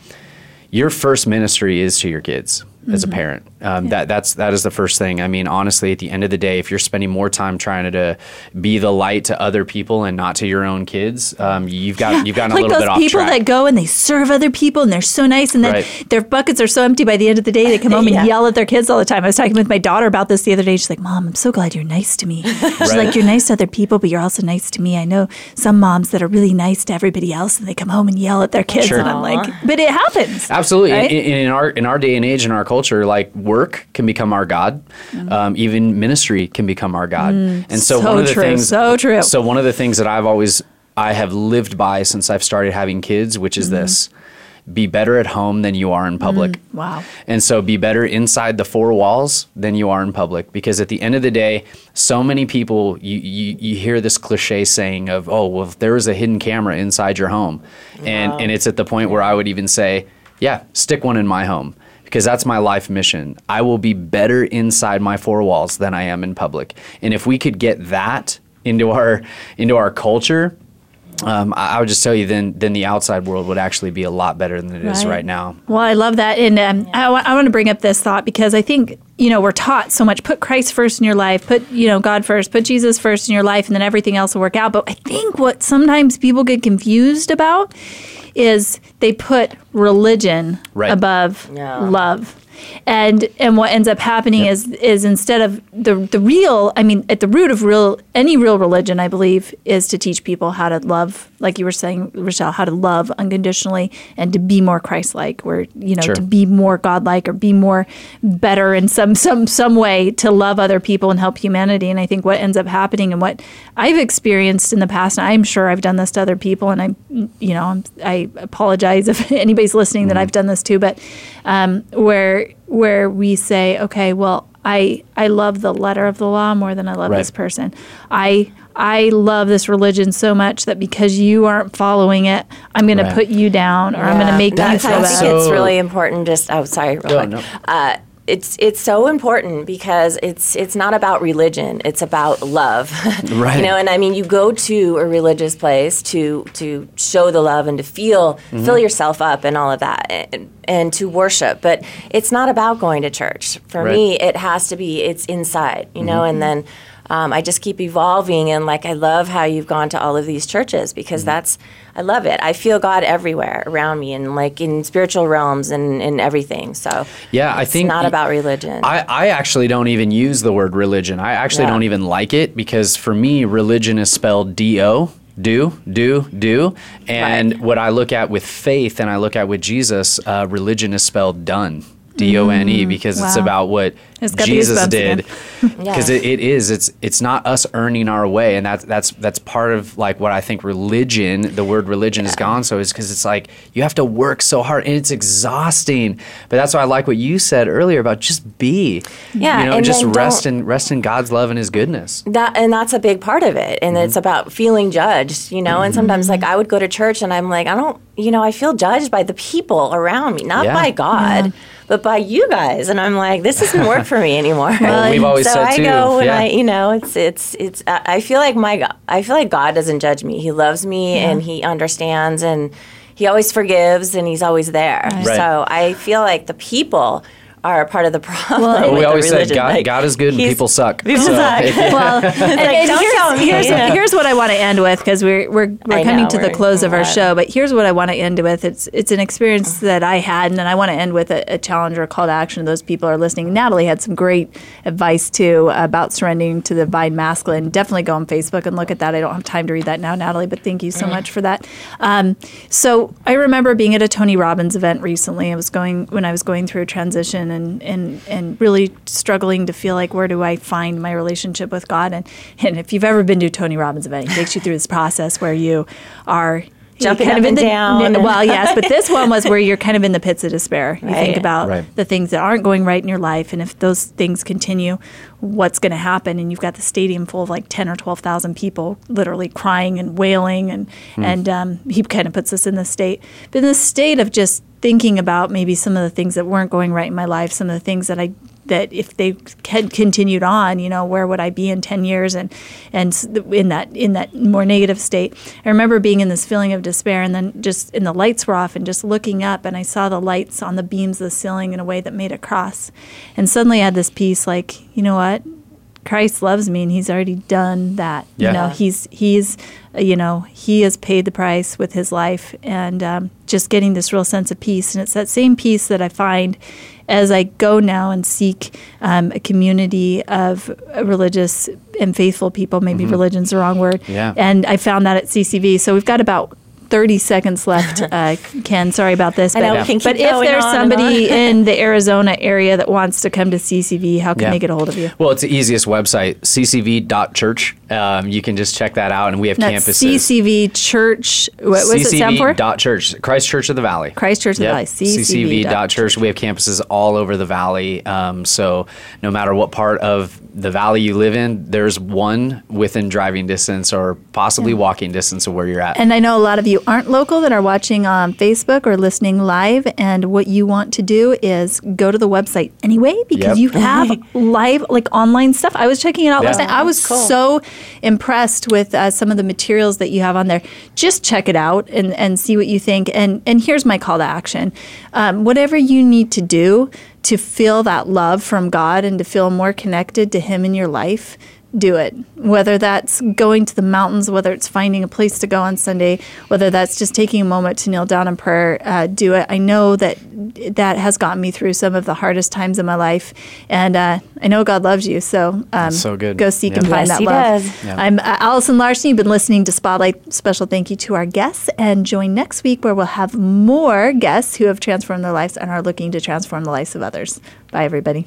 your first ministry is to your kids as a parent. Um, That that's that is the first thing. I mean, honestly, at the end of the day, if you're spending more time trying to be the light to other people and not to your own kids, um, you've got you've gotten like a little bit off people track. that go and they serve other people and they're so nice and then Right. their buckets are so empty by the end of the day they come home (laughs) Yeah. and yell at their kids all the time. I was talking with my daughter about this the other day. She's like, "Mom, I'm so glad you're nice to me." (laughs) She's Right. like, "You're nice to other people, but you're also nice to me." I know some moms that are really nice to everybody else and they come home and yell at their kids Sure. and I'm like, "But it happens." Absolutely. Right? In, in our in our day and age in our culture, like work can become our god. Um, even ministry can become our god. and so, Mm. so one of the true, things so true. So one of the things that I've always I have lived by since I've started having kids, which Mm-hmm. is this: be better at home than you are in public. Mm, Wow. And so be better inside the four walls than you are in public because at the end of the day, so many people you, you, you hear this cliche saying of, oh, well, if there was a hidden camera inside your home. And and it's at the point where I would even say, yeah, stick one in my home. Because that's my life mission. I will be better inside my four walls than I am in public. And if we could get that into our into our culture, um, I, I would just tell you then then the outside world would actually be a lot better than it is Right. right now. Well, I love that. And um, I, I want to bring up this thought because I think, you know, we're taught so much put Christ first in your life, put, you know, God first, put Jesus first in your life, and then everything else will work out. But I think what sometimes people get confused about is they put religion Right. above Yeah. love. And and what ends up happening is is instead of the the real, I mean, at the root of real any real religion, I believe, is to teach people how to love, like you were saying, Rochelle, how to love unconditionally and to be more Christ-like, where you know Sure. to be more God-like or be more better in some some some way to love other people and help humanity. And I think what ends up happening and what I've experienced in the past, and I'm sure I've done this to other people, and I, you know, I'm, I apologize if (laughs) anybody's listening that I've done this too, but um, where where we say, okay, well, I I love the letter of the law more than I love Right. this person. I I love this religion so much that because you aren't following it, I'm going Right. to put you down or I'm going to Yeah. make you That's, feel I bad. think it's really important. Just oh, sorry, real No, quick. no. Uh, it's it's so important because it's it's not about religion. It's about love. (laughs) Right. you know, and I mean, you go to a religious place to to show the love and to feel Mm-hmm. fill yourself up and all of that, and, and to worship. But it's not about going to church. For Right. me, it has to be. It's inside. You know, Mm-hmm. and then. Um, I just keep evolving, and like I love how you've gone to all of these churches because Mm-hmm. that's I love it. I feel God everywhere around me, and like in spiritual realms and, and everything. So Yeah, I think not y- about religion. I, I actually don't even use the word religion. I actually Yeah. don't even like it because for me, religion is spelled D O, do, do, do. And Right. what I look at with faith and I look at with Jesus, uh, religion is spelled done. D O N E because it's about what It's got the Jesus goosebumps did. Because (laughs) Yeah. it, it is. It's it's not us earning our way, and that's that's that's part of like what I think religion. The word religion is gone so is because it's like you have to work so hard, and it's exhausting. But that's why I like what you said earlier about just be. Yeah, you know, and just rest don't- in rest in God's love and His goodness. that and that's a big part of it and Mm-hmm. it's about feeling judged you know and sometimes like i would go to church and i'm like i don't you know i feel judged by the people around me not Yeah. by god but by you guys. And i'm like this doesn't work for me anymore. (laughs) Well, we've always so said i too, go and yeah. i you know it's it's it's i feel like my God- i feel like god doesn't judge me. He loves me and he understands and he always forgives and he's always there. Right. so i feel like the people are a part of the problem. Well, (laughs) with we always say. God, Like, God is good and people suck. People So, suck. (laughs) well, and, and here's, here's, here's what I want to end with because we're we're, we're I coming know, to the we're- close of our we're- show. But here's what I want to end with. It's it's an experience that I had, and then I want to end with a, a challenge or a call to action. To those people are listening. Natalie had some great advice too about surrendering to the divine masculine. Definitely go on Facebook and look at that. I don't have time to read that now, Natalie, but thank you so much for that. Um, so I remember being at a Tony Robbins event recently. I was going when I was going through a transition and and and really struggling to feel like where do I find my relationship with God? And and if you've ever been to Tony Robbins event, he takes you through this process where you are Jumping kind up of in and the, down. Well, yes, but this one was where you're kind of in the pits of despair. You think about Right. the things that aren't going right in your life, and if those things continue, what's going to happen? And you've got the stadium full of like ten or twelve thousand people, literally crying and wailing, and and um, he kind of puts us in this state, but in this state of just thinking about maybe some of the things that weren't going right in my life, some of the things that I that if they had continued on, you know, where would I be in ten years, and and in that in that more negative state. I remember being in this feeling of despair, and then just and the lights were off, and just looking up, and I saw the lights on the beams of the ceiling in a way that made a cross, and suddenly I had this peace, like you know what, Christ loves me, and He's already done that. Yeah. You know, He's He's you know He has paid the price with His life, and um, just getting this real sense of peace, and it's that same peace that I find as I go now and seek um, a community of uh, religious and faithful people. Maybe religion's the wrong word. Yeah. And I found that at CCV. So we've got about 30 seconds left, (laughs) uh, Ken. Sorry about this. I know, but keep if going there's on somebody (laughs) in the Arizona area that wants to come to CCV, how can Yeah. they get a hold of you? Well, it's the easiest website, ccv.church. Um, you can just check that out, and we have That's campuses. CCV Church. What was it stand for? CCV.church, Christ Church of the Valley. Christ Church of the Valley, CCV dot CCV.church. We have campuses all over the valley. Um, so no matter what part of the valley you live in, there's one within driving distance or possibly walking distance of where you're at. And I know a lot of you aren't local that are watching on Facebook or listening live. And what you want to do is go to the website anyway because Yep. you have (laughs) live, like online stuff. I was checking it out Yeah. last night. I was so impressed with uh, some of the materials that you have on there. Just check it out and, and see what you think. And, and here's my call to action um, whatever you need to do to feel that love from God and to feel more connected to Him in your life do it. Whether that's going to the mountains, whether it's finding a place to go on Sunday, whether that's just taking a moment to kneel down in prayer, uh, do it. I know that that has gotten me through some of the hardest times in my life, and uh, I know God loves you. So, um, so good. Go seek Yeah. and find Yes, that he love. does. Yeah. I'm uh, Allison Larson. You've been listening to Spotlight. Special thank you to our guests, and join next week where we'll have more guests who have transformed their lives and are looking to transform the lives of others. Bye, everybody.